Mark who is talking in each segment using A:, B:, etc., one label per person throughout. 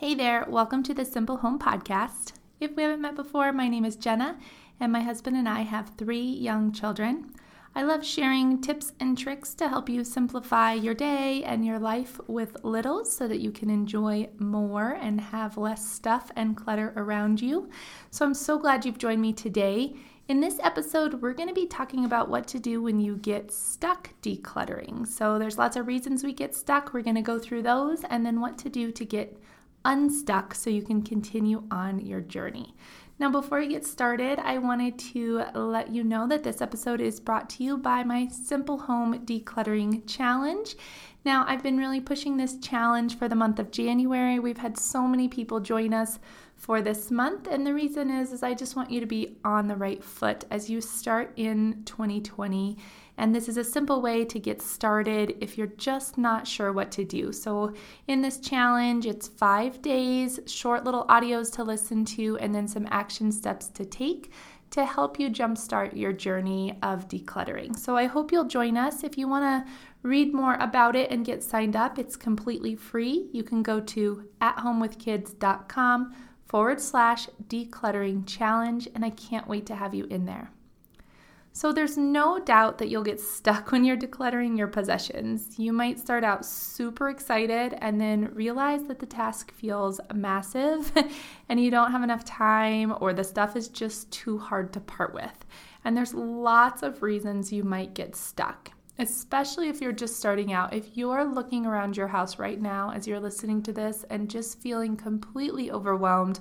A: Hey there, welcome to the Simple Home Podcast. If we haven't met before, my name is Jenna, and my husband and I have three young children. I love sharing tips and tricks to help you simplify your day and your life with littles so that you can enjoy more and have less stuff and clutter around you. So I'm so glad you've joined me today. In this episode, we're going to be talking about what to do when you get stuck decluttering. So there's lots of reasons we get stuck. We're going to go through those and then what to do to get unstuck so you can continue on your journey. Now, before we get started, I wanted to let you know that this episode is brought to you by my Simple Home Decluttering Challenge. Now, I've been really pushing this challenge for the month of January. We've had so many people join us for this month, and the reason is is I just want you to be on the right foot as you start in 2020 and this is a simple way to get started if you're just not sure what to do. So, in this challenge, it's five days, short little audios to listen to, and then some action steps to take to help you jumpstart your journey of decluttering. So, I hope you'll join us. If you want to read more about it and get signed up, it's completely free. You can go to athomewithkids.com forward slash decluttering challenge, and I can't wait to have you in there. So there's no doubt that you'll get stuck when you're decluttering your possessions. You might start out super excited and then realize that the task feels massive and you don't have enough time or the stuff is just too hard to part with. And there's lots of reasons you might get stuck. Especially if you're just starting out. If you're looking around your house right now as you're listening to this and just feeling completely overwhelmed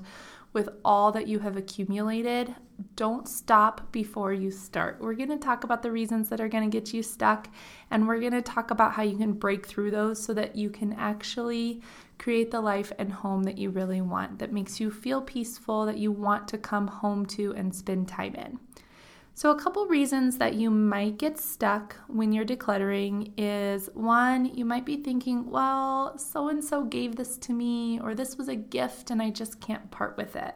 A: with all that you have accumulated, don't stop before you start. We're going to talk about the reasons that are going to get you stuck, and we're going to talk about how you can break through those so that you can actually create the life and home that you really want, that makes you feel peaceful, that you want to come home to and spend time in. So, a couple reasons that you might get stuck when you're decluttering is one, you might be thinking, well, so and so gave this to me, or this was a gift and I just can't part with it.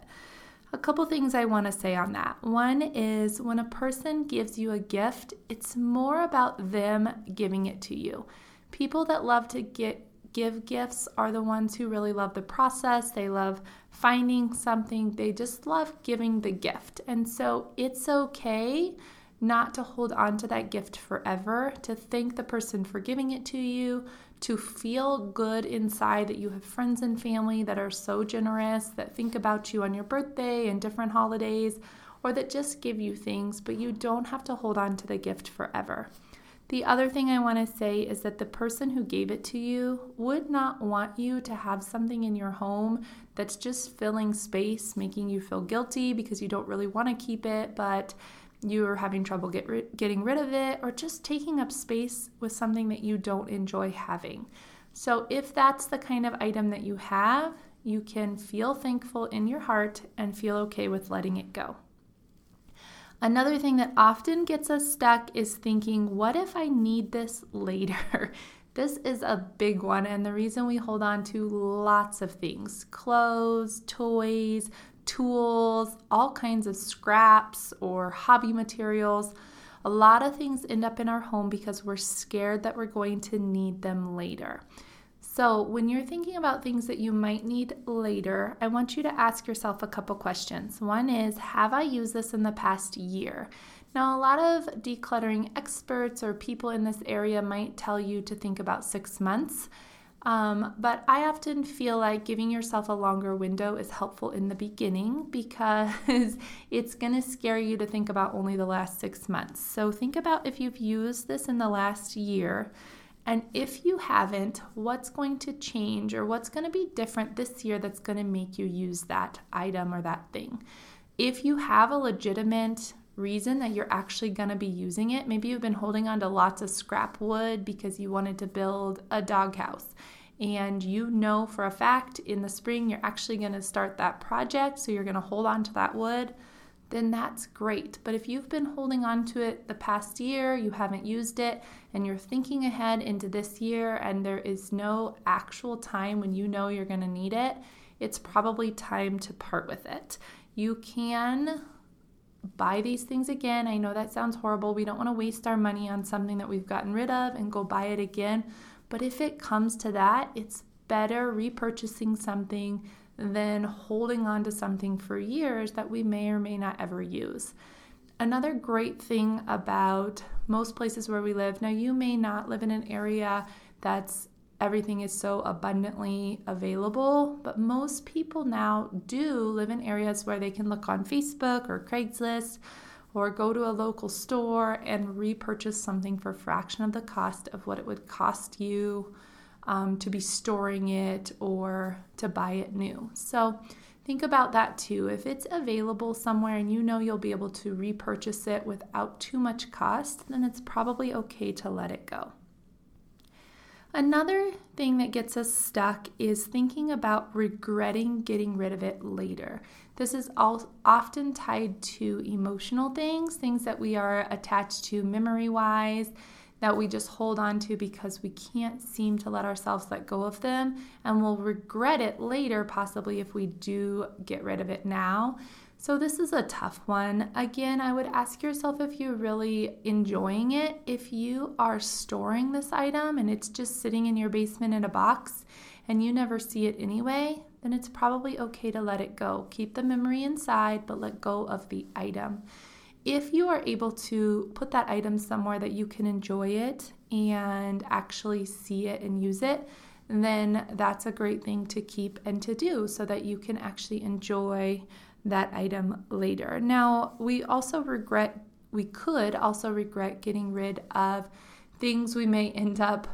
A: A couple things I want to say on that. One is when a person gives you a gift, it's more about them giving it to you. People that love to get give gifts are the ones who really love the process. They love finding something. They just love giving the gift. And so it's okay not to hold on to that gift forever, to thank the person for giving it to you, to feel good inside that you have friends and family that are so generous, that think about you on your birthday and different holidays, or that just give you things, but you don't have to hold on to the gift forever. The other thing I want to say is that the person who gave it to you would not want you to have something in your home that's just filling space, making you feel guilty because you don't really want to keep it, but you're having trouble get ri- getting rid of it, or just taking up space with something that you don't enjoy having. So, if that's the kind of item that you have, you can feel thankful in your heart and feel okay with letting it go. Another thing that often gets us stuck is thinking, what if I need this later? This is a big one, and the reason we hold on to lots of things clothes, toys, tools, all kinds of scraps or hobby materials. A lot of things end up in our home because we're scared that we're going to need them later. So, when you're thinking about things that you might need later, I want you to ask yourself a couple questions. One is Have I used this in the past year? Now, a lot of decluttering experts or people in this area might tell you to think about six months. Um, but I often feel like giving yourself a longer window is helpful in the beginning because it's going to scare you to think about only the last six months. So think about if you've used this in the last year. And if you haven't, what's going to change or what's going to be different this year that's going to make you use that item or that thing? If you have a legitimate reason that you're actually going to be using it. Maybe you've been holding on to lots of scrap wood because you wanted to build a doghouse. And you know for a fact in the spring you're actually going to start that project, so you're going to hold on to that wood, then that's great. But if you've been holding on to it the past year, you haven't used it, and you're thinking ahead into this year, and there is no actual time when you know you're going to need it, it's probably time to part with it. You can buy these things again. I know that sounds horrible. We don't want to waste our money on something that we've gotten rid of and go buy it again. But if it comes to that, it's better repurchasing something than holding on to something for years that we may or may not ever use. Another great thing about most places where we live, now you may not live in an area that's everything is so abundantly available, but most people now do live in areas where they can look on Facebook or Craigslist or go to a local store and repurchase something for a fraction of the cost of what it would cost you um, to be storing it or to buy it new. So think about that too. If it's available somewhere and you know you'll be able to repurchase it without too much cost, then it's probably okay to let it go. Another thing that gets us stuck is thinking about regretting getting rid of it later. This is all often tied to emotional things, things that we are attached to memory wise, that we just hold on to because we can't seem to let ourselves let go of them, and we'll regret it later, possibly if we do get rid of it now. So, this is a tough one. Again, I would ask yourself if you're really enjoying it. If you are storing this item and it's just sitting in your basement in a box and you never see it anyway, then it's probably okay to let it go. Keep the memory inside, but let go of the item. If you are able to put that item somewhere that you can enjoy it and actually see it and use it, then that's a great thing to keep and to do so that you can actually enjoy that item later. Now, we also regret, we could also regret getting rid of things we may end up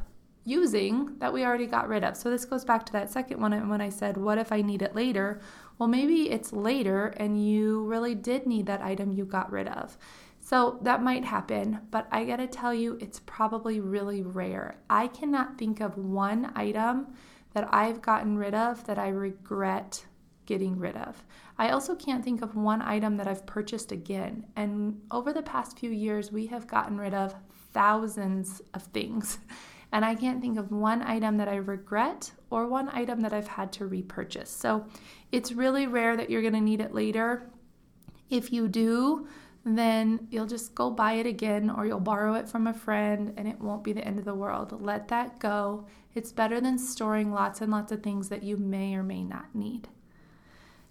A: using that we already got rid of. So this goes back to that second one and when I said, What if I need it later? Well, maybe it's later and you really did need that item you got rid of. So that might happen, but I gotta tell you, it's probably really rare. I cannot think of one item that I've gotten rid of that I regret getting rid of. I also can't think of one item that I've purchased again. And over the past few years, we have gotten rid of thousands of things. And I can't think of one item that I regret or one item that I've had to repurchase. So it's really rare that you're going to need it later. If you do, then you'll just go buy it again or you'll borrow it from a friend and it won't be the end of the world. Let that go. It's better than storing lots and lots of things that you may or may not need.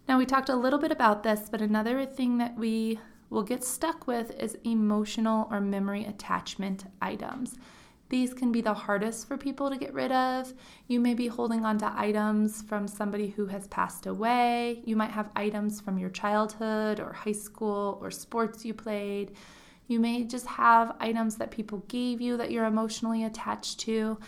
A: Now, we talked a little bit about this, but another thing that we will get stuck with is emotional or memory attachment items. These can be the hardest for people to get rid of. You may be holding on to items from somebody who has passed away. You might have items from your childhood or high school or sports you played. You may just have items that people gave you that you're emotionally attached to.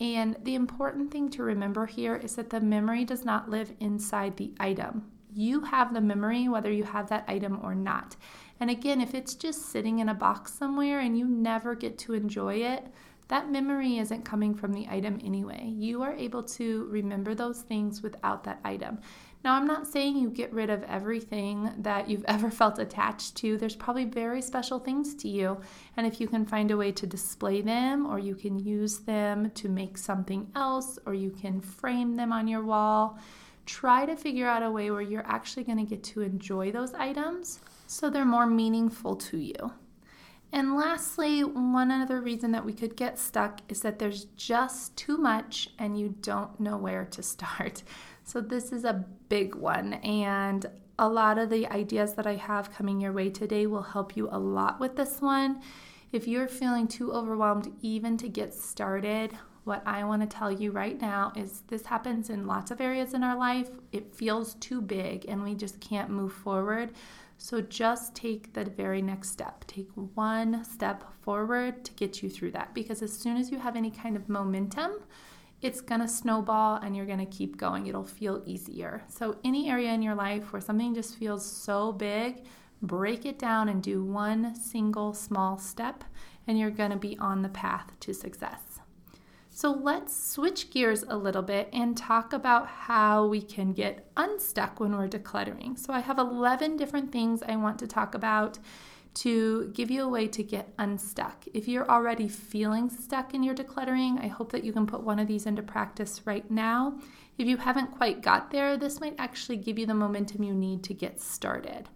A: And the important thing to remember here is that the memory does not live inside the item you have the memory whether you have that item or not. And again, if it's just sitting in a box somewhere and you never get to enjoy it, that memory isn't coming from the item anyway. You are able to remember those things without that item. Now, I'm not saying you get rid of everything that you've ever felt attached to. There's probably very special things to you. And if you can find a way to display them, or you can use them to make something else, or you can frame them on your wall, try to figure out a way where you're actually going to get to enjoy those items so they're more meaningful to you. And lastly, one other reason that we could get stuck is that there's just too much and you don't know where to start. So, this is a big one, and a lot of the ideas that I have coming your way today will help you a lot with this one. If you're feeling too overwhelmed even to get started, what I want to tell you right now is this happens in lots of areas in our life. It feels too big and we just can't move forward. So just take the very next step. Take one step forward to get you through that because as soon as you have any kind of momentum, it's going to snowball and you're going to keep going. It'll feel easier. So, any area in your life where something just feels so big, break it down and do one single small step, and you're going to be on the path to success. So let's switch gears a little bit and talk about how we can get unstuck when we're decluttering. So I have 11 different things I want to talk about to give you a way to get unstuck. If you're already feeling stuck in your decluttering, I hope that you can put one of these into practice right now. If you haven't quite got there, this might actually give you the momentum you need to get started.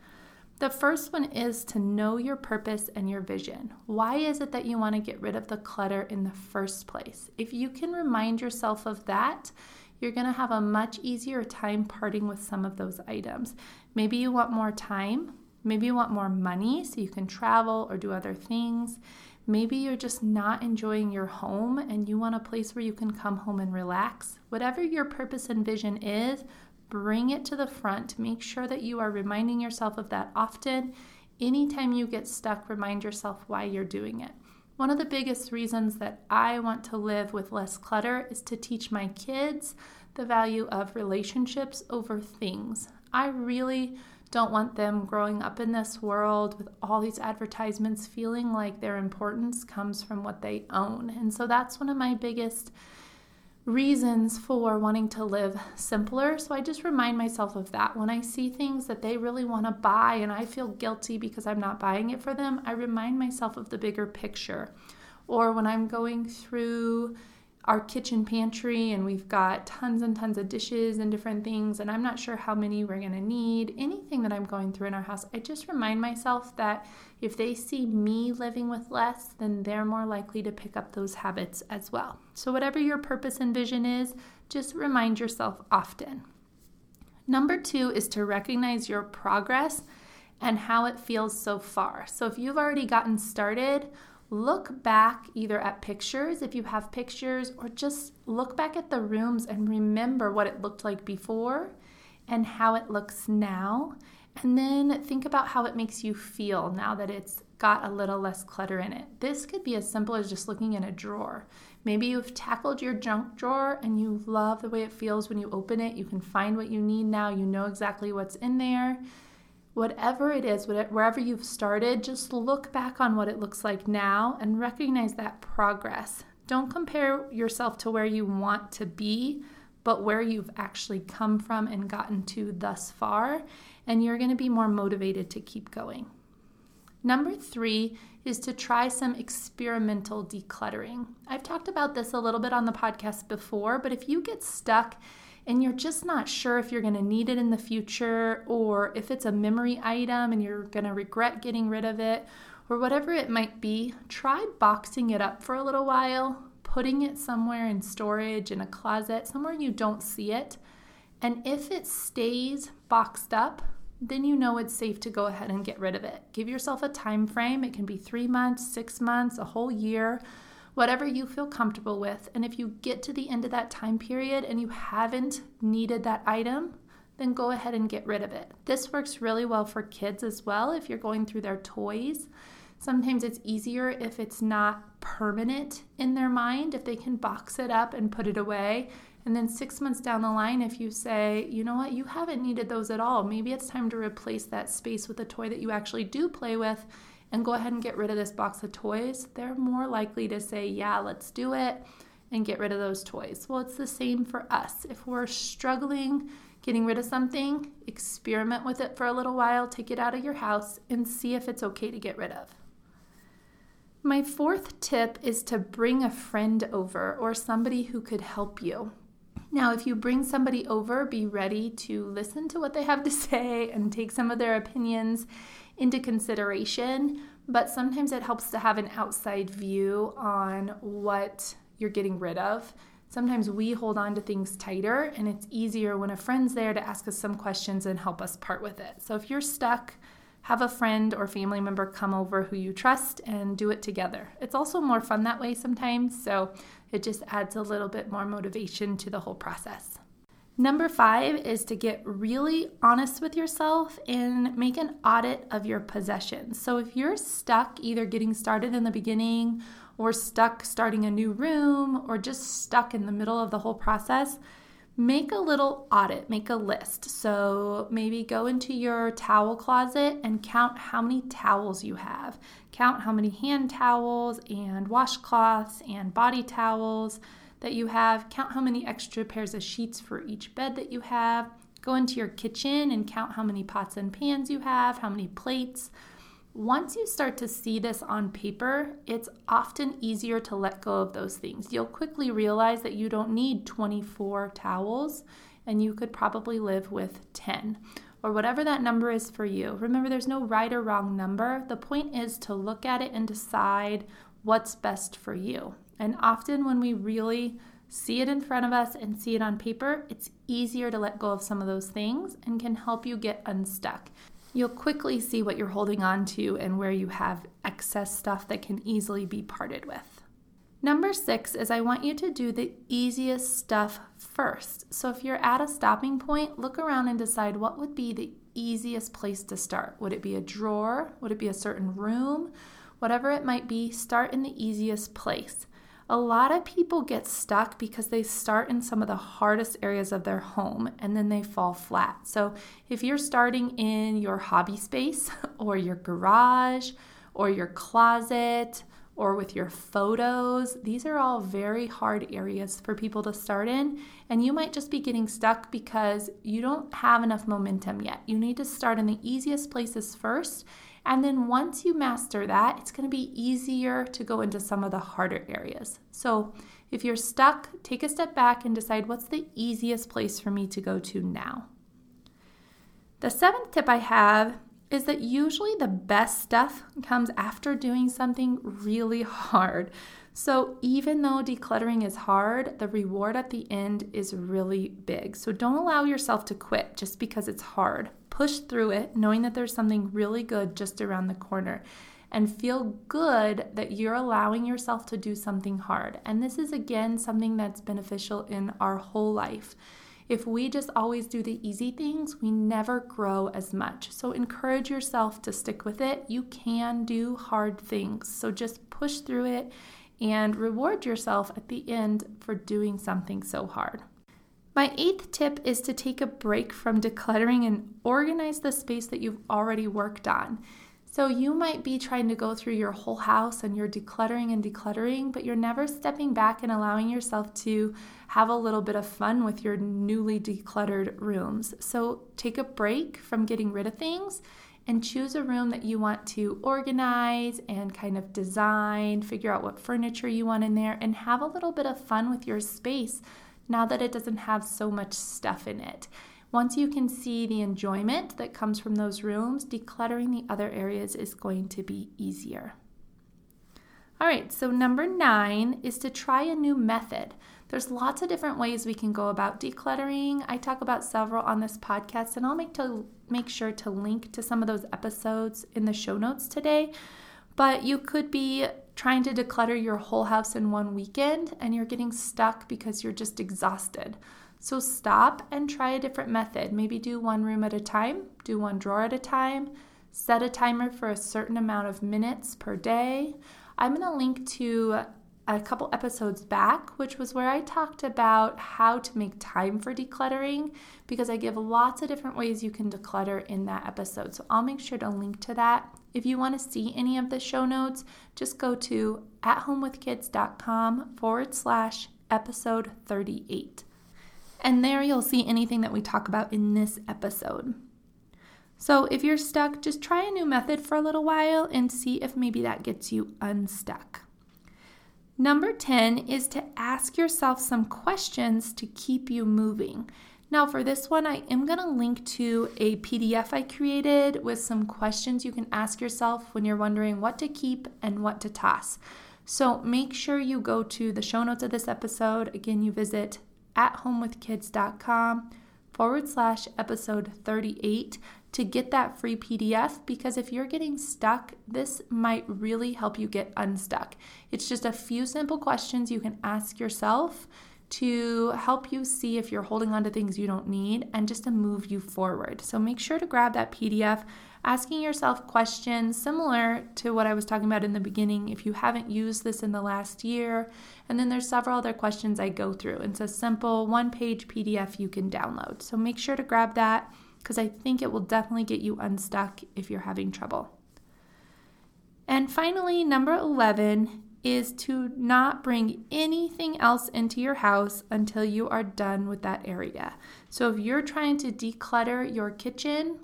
A: The first one is to know your purpose and your vision. Why is it that you want to get rid of the clutter in the first place? If you can remind yourself of that, you're going to have a much easier time parting with some of those items. Maybe you want more time. Maybe you want more money so you can travel or do other things. Maybe you're just not enjoying your home and you want a place where you can come home and relax. Whatever your purpose and vision is, bring it to the front. Make sure that you are reminding yourself of that often. Anytime you get stuck, remind yourself why you're doing it. One of the biggest reasons that I want to live with less clutter is to teach my kids the value of relationships over things. I really don't want them growing up in this world with all these advertisements feeling like their importance comes from what they own. And so that's one of my biggest reasons for wanting to live simpler. So I just remind myself of that. When I see things that they really want to buy and I feel guilty because I'm not buying it for them, I remind myself of the bigger picture. Or when I'm going through our kitchen pantry and we've got tons and tons of dishes and different things and I'm not sure how many we're going to need. Anything that I'm going through in our house, I just remind myself that if they see me living with less, then they're more likely to pick up those habits as well. So whatever your purpose and vision is, just remind yourself often. Number 2 is to recognize your progress and how it feels so far. So if you've already gotten started, look back either at pictures if you have pictures or just look back at the rooms and remember what it looked like before and how it looks now and then think about how it makes you feel now that it's got a little less clutter in it. This could be as simple as just looking in a drawer. Maybe you've tackled your junk drawer and you love the way it feels when you open it. You can find what you need now, you know exactly what's in there whatever it is, wherever you've started, just look back on what it looks like now and recognize that progress. Don't compare yourself to where you want to be, but where you've actually come from and gotten to thus far, and you're going to be more motivated to keep going. Number three is to try some experimental decluttering. I've talked about this a little bit on the podcast before, but if you get stuck and you're just not sure if you're going to need it in the future or if it's a memory item and you're going to regret getting rid of it or whatever it might be, try boxing it up for a little while, putting it somewhere in storage, in a closet, somewhere you don't see it. And if it stays boxed up, then you know it's safe to go ahead and get rid of it. Give yourself a time frame. It can be three months, six months, a whole year whatever you feel comfortable with. And if you get to the end of that time period and you haven't needed that item, then go ahead and get rid of it. This works really well for kids as well if you're going through their toys. Sometimes it's easier if it's not permanent in their mind, if they can box it up and put it away. And then six months down the line, if you say, you know what, you haven't needed those at all, maybe it's time to replace that space with a toy that you actually do play with and go ahead and get rid of this box of toys, they're more likely to say, Yeah, let's do it and get rid of those toys. Well, it's the same for us. If we're struggling getting rid of something, experiment with it for a little while, take it out of your house, and see if it's okay to get rid of. My fourth tip is to bring a friend over or somebody who could help you. Now, if you bring somebody over, be ready to listen to what they have to say and take some of their opinions into consideration, but sometimes it helps to have an outside view on what you're getting rid of. Sometimes we hold on to things tighter, and it's easier when a friend's there to ask us some questions and help us part with it. So if you're stuck, have a friend or family member come over who you trust and do it together. It's also more fun that way sometimes, so it just adds a little bit more motivation to the whole process. Number five is to get really honest with yourself and make an audit of your possessions. So, if you're stuck either getting started in the beginning or stuck starting a new room or just stuck in the middle of the whole process, make a little audit, make a list. So, maybe go into your towel closet and count how many towels you have. Count how many hand towels and washcloths and body towels that you have, count how many extra pairs of sheets for each bed that you have, go into your kitchen and count how many pots and pans you have, how many plates. Once you start to see this on paper, it's often easier to let go of those things. You'll quickly realize that you don't need 24 towels and you could probably live with 10 or whatever that number is for you. Remember, there's no right or wrong number. The point is to look at it and decide what's best for you. And often, when we really see it in front of us and see it on paper, it's easier to let go of some of those things and can help you get unstuck. You'll quickly see what you're holding on to and where you have excess stuff that can easily be parted with. Number six is I want you to do the easiest stuff first. So if you're at a stopping point, look around and decide what would be the easiest place to start. Would it be a drawer? Would it be a certain room? Whatever it might be, start in the easiest place. A lot of people get stuck because they start in some of the hardest areas of their home and then they fall flat. So, if you're starting in your hobby space or your garage or your closet or with your photos. These are all very hard areas for people to start in, and you might just be getting stuck because you don't have enough momentum yet. You need to start in the easiest places first, and then once you master that, it's going to be easier to go into some of the harder areas. So, if you're stuck, take a step back and decide what's the easiest place for me to go to now. The seventh tip I have is that usually the best stuff comes after doing something really hard. So, even though decluttering is hard, the reward at the end is really big. So, don't allow yourself to quit just because it's hard. Push through it, knowing that there's something really good just around the corner. And feel good that you're allowing yourself to do something hard. And this is again something that's beneficial in our whole life. If we just always do the easy things, we never grow as much. So encourage yourself to stick with it. You can do hard things. So just push through it and reward yourself at the end for doing something so hard. My eighth tip is to take a break from decluttering and organize the space that you've already worked on. So you might be trying to go through your whole house and you're decluttering and decluttering, but you're never stepping back and allowing yourself to have a little bit of fun with your newly decluttered rooms. So take a break from getting rid of things and choose a room that you want to organize and kind of design, figure out what furniture you want in there, and have a little bit of fun with your space now that it doesn't have so much stuff in it. Once you can see the enjoyment that comes from those rooms, decluttering the other areas is going to be easier. All right, so number nine is to try a new method. There's lots of different ways we can go about decluttering. I talk about several on this podcast, and I'll make to make sure to link to some of those episodes in the show notes today. But you could be trying to declutter your whole house in one weekend and you're getting stuck because you're just exhausted. So stop and try a different method. Maybe do one room at a time, do one drawer at a time, set a timer for a certain amount of minutes per day. I'm going to link to a couple episodes back, which was where I talked about how to make time for decluttering because I give lots of different ways you can declutter in that episode. So I'll make sure to link to that. If you want to see any of the show notes, just go to athomewithkids.com forward slash episode 38 and there you'll see anything that we talk about in this episode. So if you're stuck, just try a new method for a little while and see if maybe that gets you unstuck. Number 10 is to ask yourself some questions to keep you moving. Now, for this one, I am going to link to a PDF I created with some questions you can ask yourself when you're wondering what to keep and what to toss. So make sure you go to the show notes of this episode. Again, you visit athomewithkids.com forward slash episode 38 to get that free PDF because if you're getting stuck, this might really help you get unstuck. It's just a few simple questions you can ask yourself to help you see if you're holding on to things you don't need and just to move you forward. So make sure to grab that PDF asking yourself questions similar to what I was talking about in the beginning if you haven't used this in the last year. And then there's several other questions I go through. It's a simple one page PDF you can download. So make sure to grab that because I think it will definitely get you unstuck if you're having trouble. And finally, number 11 is to not bring anything else into your house until you are done with that area. So if you're trying to declutter your kitchen,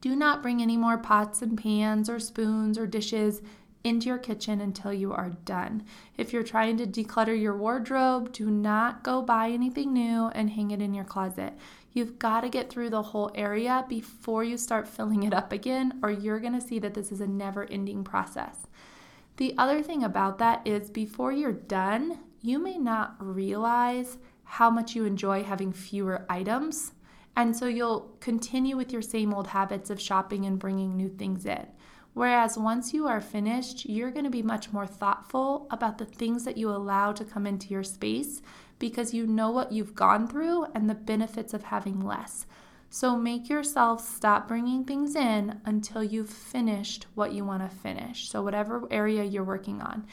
A: do not bring any more pots and pans or spoons or dishes into your kitchen until you are done. If you're trying to declutter your wardrobe, do not go buy anything new and hang it in your closet. You've got to get through the whole area before you start filling it up again, or you're going to see that this is a never ending process. The other thing about that is before you're done, you may not realize how much you enjoy having fewer items. And so you'll continue with your same old habits of shopping and bringing new things in. Whereas once you are finished, you're going to be much more thoughtful about the things that you allow to come into your space because you know what you've gone through and the benefits of having less. So make yourself stop bringing things in until you've finished what you want to finish. So, whatever area you're working on.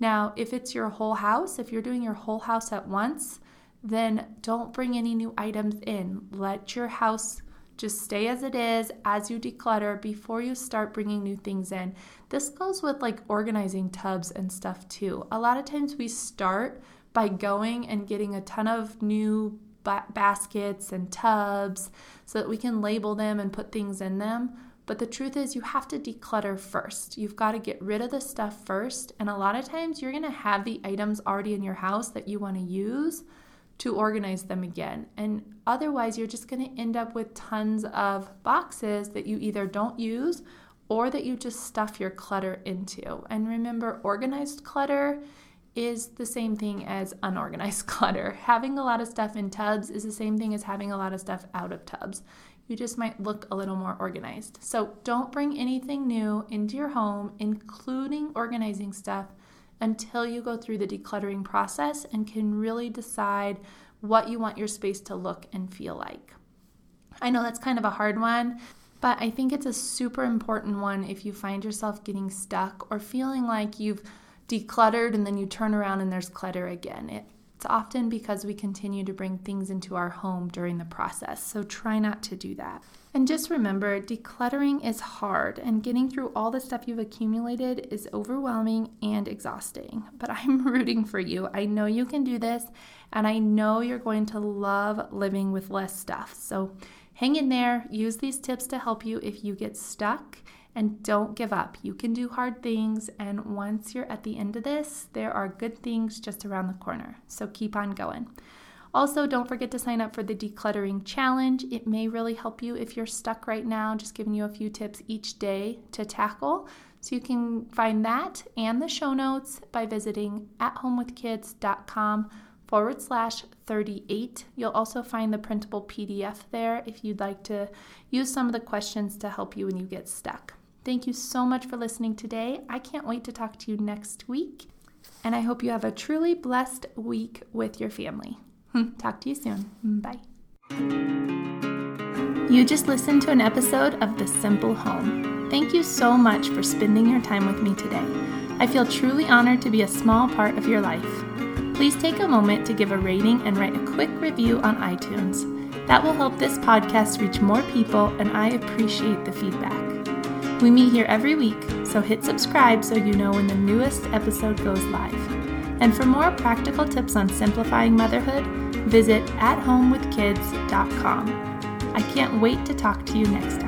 A: Now, if it's your whole house, if you're doing your whole house at once, then don't bring any new items in. Let your house just stay as it is as you declutter before you start bringing new things in. This goes with like organizing tubs and stuff too. A lot of times we start by going and getting a ton of new ba- baskets and tubs so that we can label them and put things in them. But the truth is, you have to declutter first. You've got to get rid of the stuff first. And a lot of times, you're going to have the items already in your house that you want to use to organize them again. And otherwise, you're just going to end up with tons of boxes that you either don't use or that you just stuff your clutter into. And remember, organized clutter is the same thing as unorganized clutter. Having a lot of stuff in tubs is the same thing as having a lot of stuff out of tubs. You just might look a little more organized. So don't bring anything new into your home, including organizing stuff, until you go through the decluttering process and can really decide what you want your space to look and feel like. I know that's kind of a hard one, but I think it's a super important one if you find yourself getting stuck or feeling like you've decluttered and then you turn around and there's clutter again. It's often because we continue to bring things into our home during the process, so try not to do that. And just remember, decluttering is hard, and getting through all the stuff you've accumulated is overwhelming and exhausting. But I'm rooting for you. I know you can do this, and I know you're going to love living with less stuff. So hang in there, use these tips to help you if you get stuck and don't give up. You can do hard things, and once you're at the end of this, there are good things just around the corner. So keep on going. Also, don't forget to sign up for the decluttering challenge. It may really help you if you're stuck right now, just giving you a few tips each day to tackle. So you can find that and the show notes by visiting athomewithkids.com forward slash 38. You'll also find the printable PDF there if you'd like to use some of the questions to help you when you get stuck. Thank you so much for listening today. I can't wait to talk to you next week. And I hope you have a truly blessed week with your family. Hmm, talk to you soon. Bye. You just listened to an episode of The Simple Home. Thank you so much for spending your time with me today. I feel truly honored to be a small part of your life. Please take a moment to give a rating and write a quick review on iTunes. That will help this podcast reach more people, and I appreciate the feedback. We meet here every week, so hit subscribe so you know when the newest episode goes live. And for more practical tips on simplifying motherhood, visit athomewithkids.com. I can't wait to talk to you next time.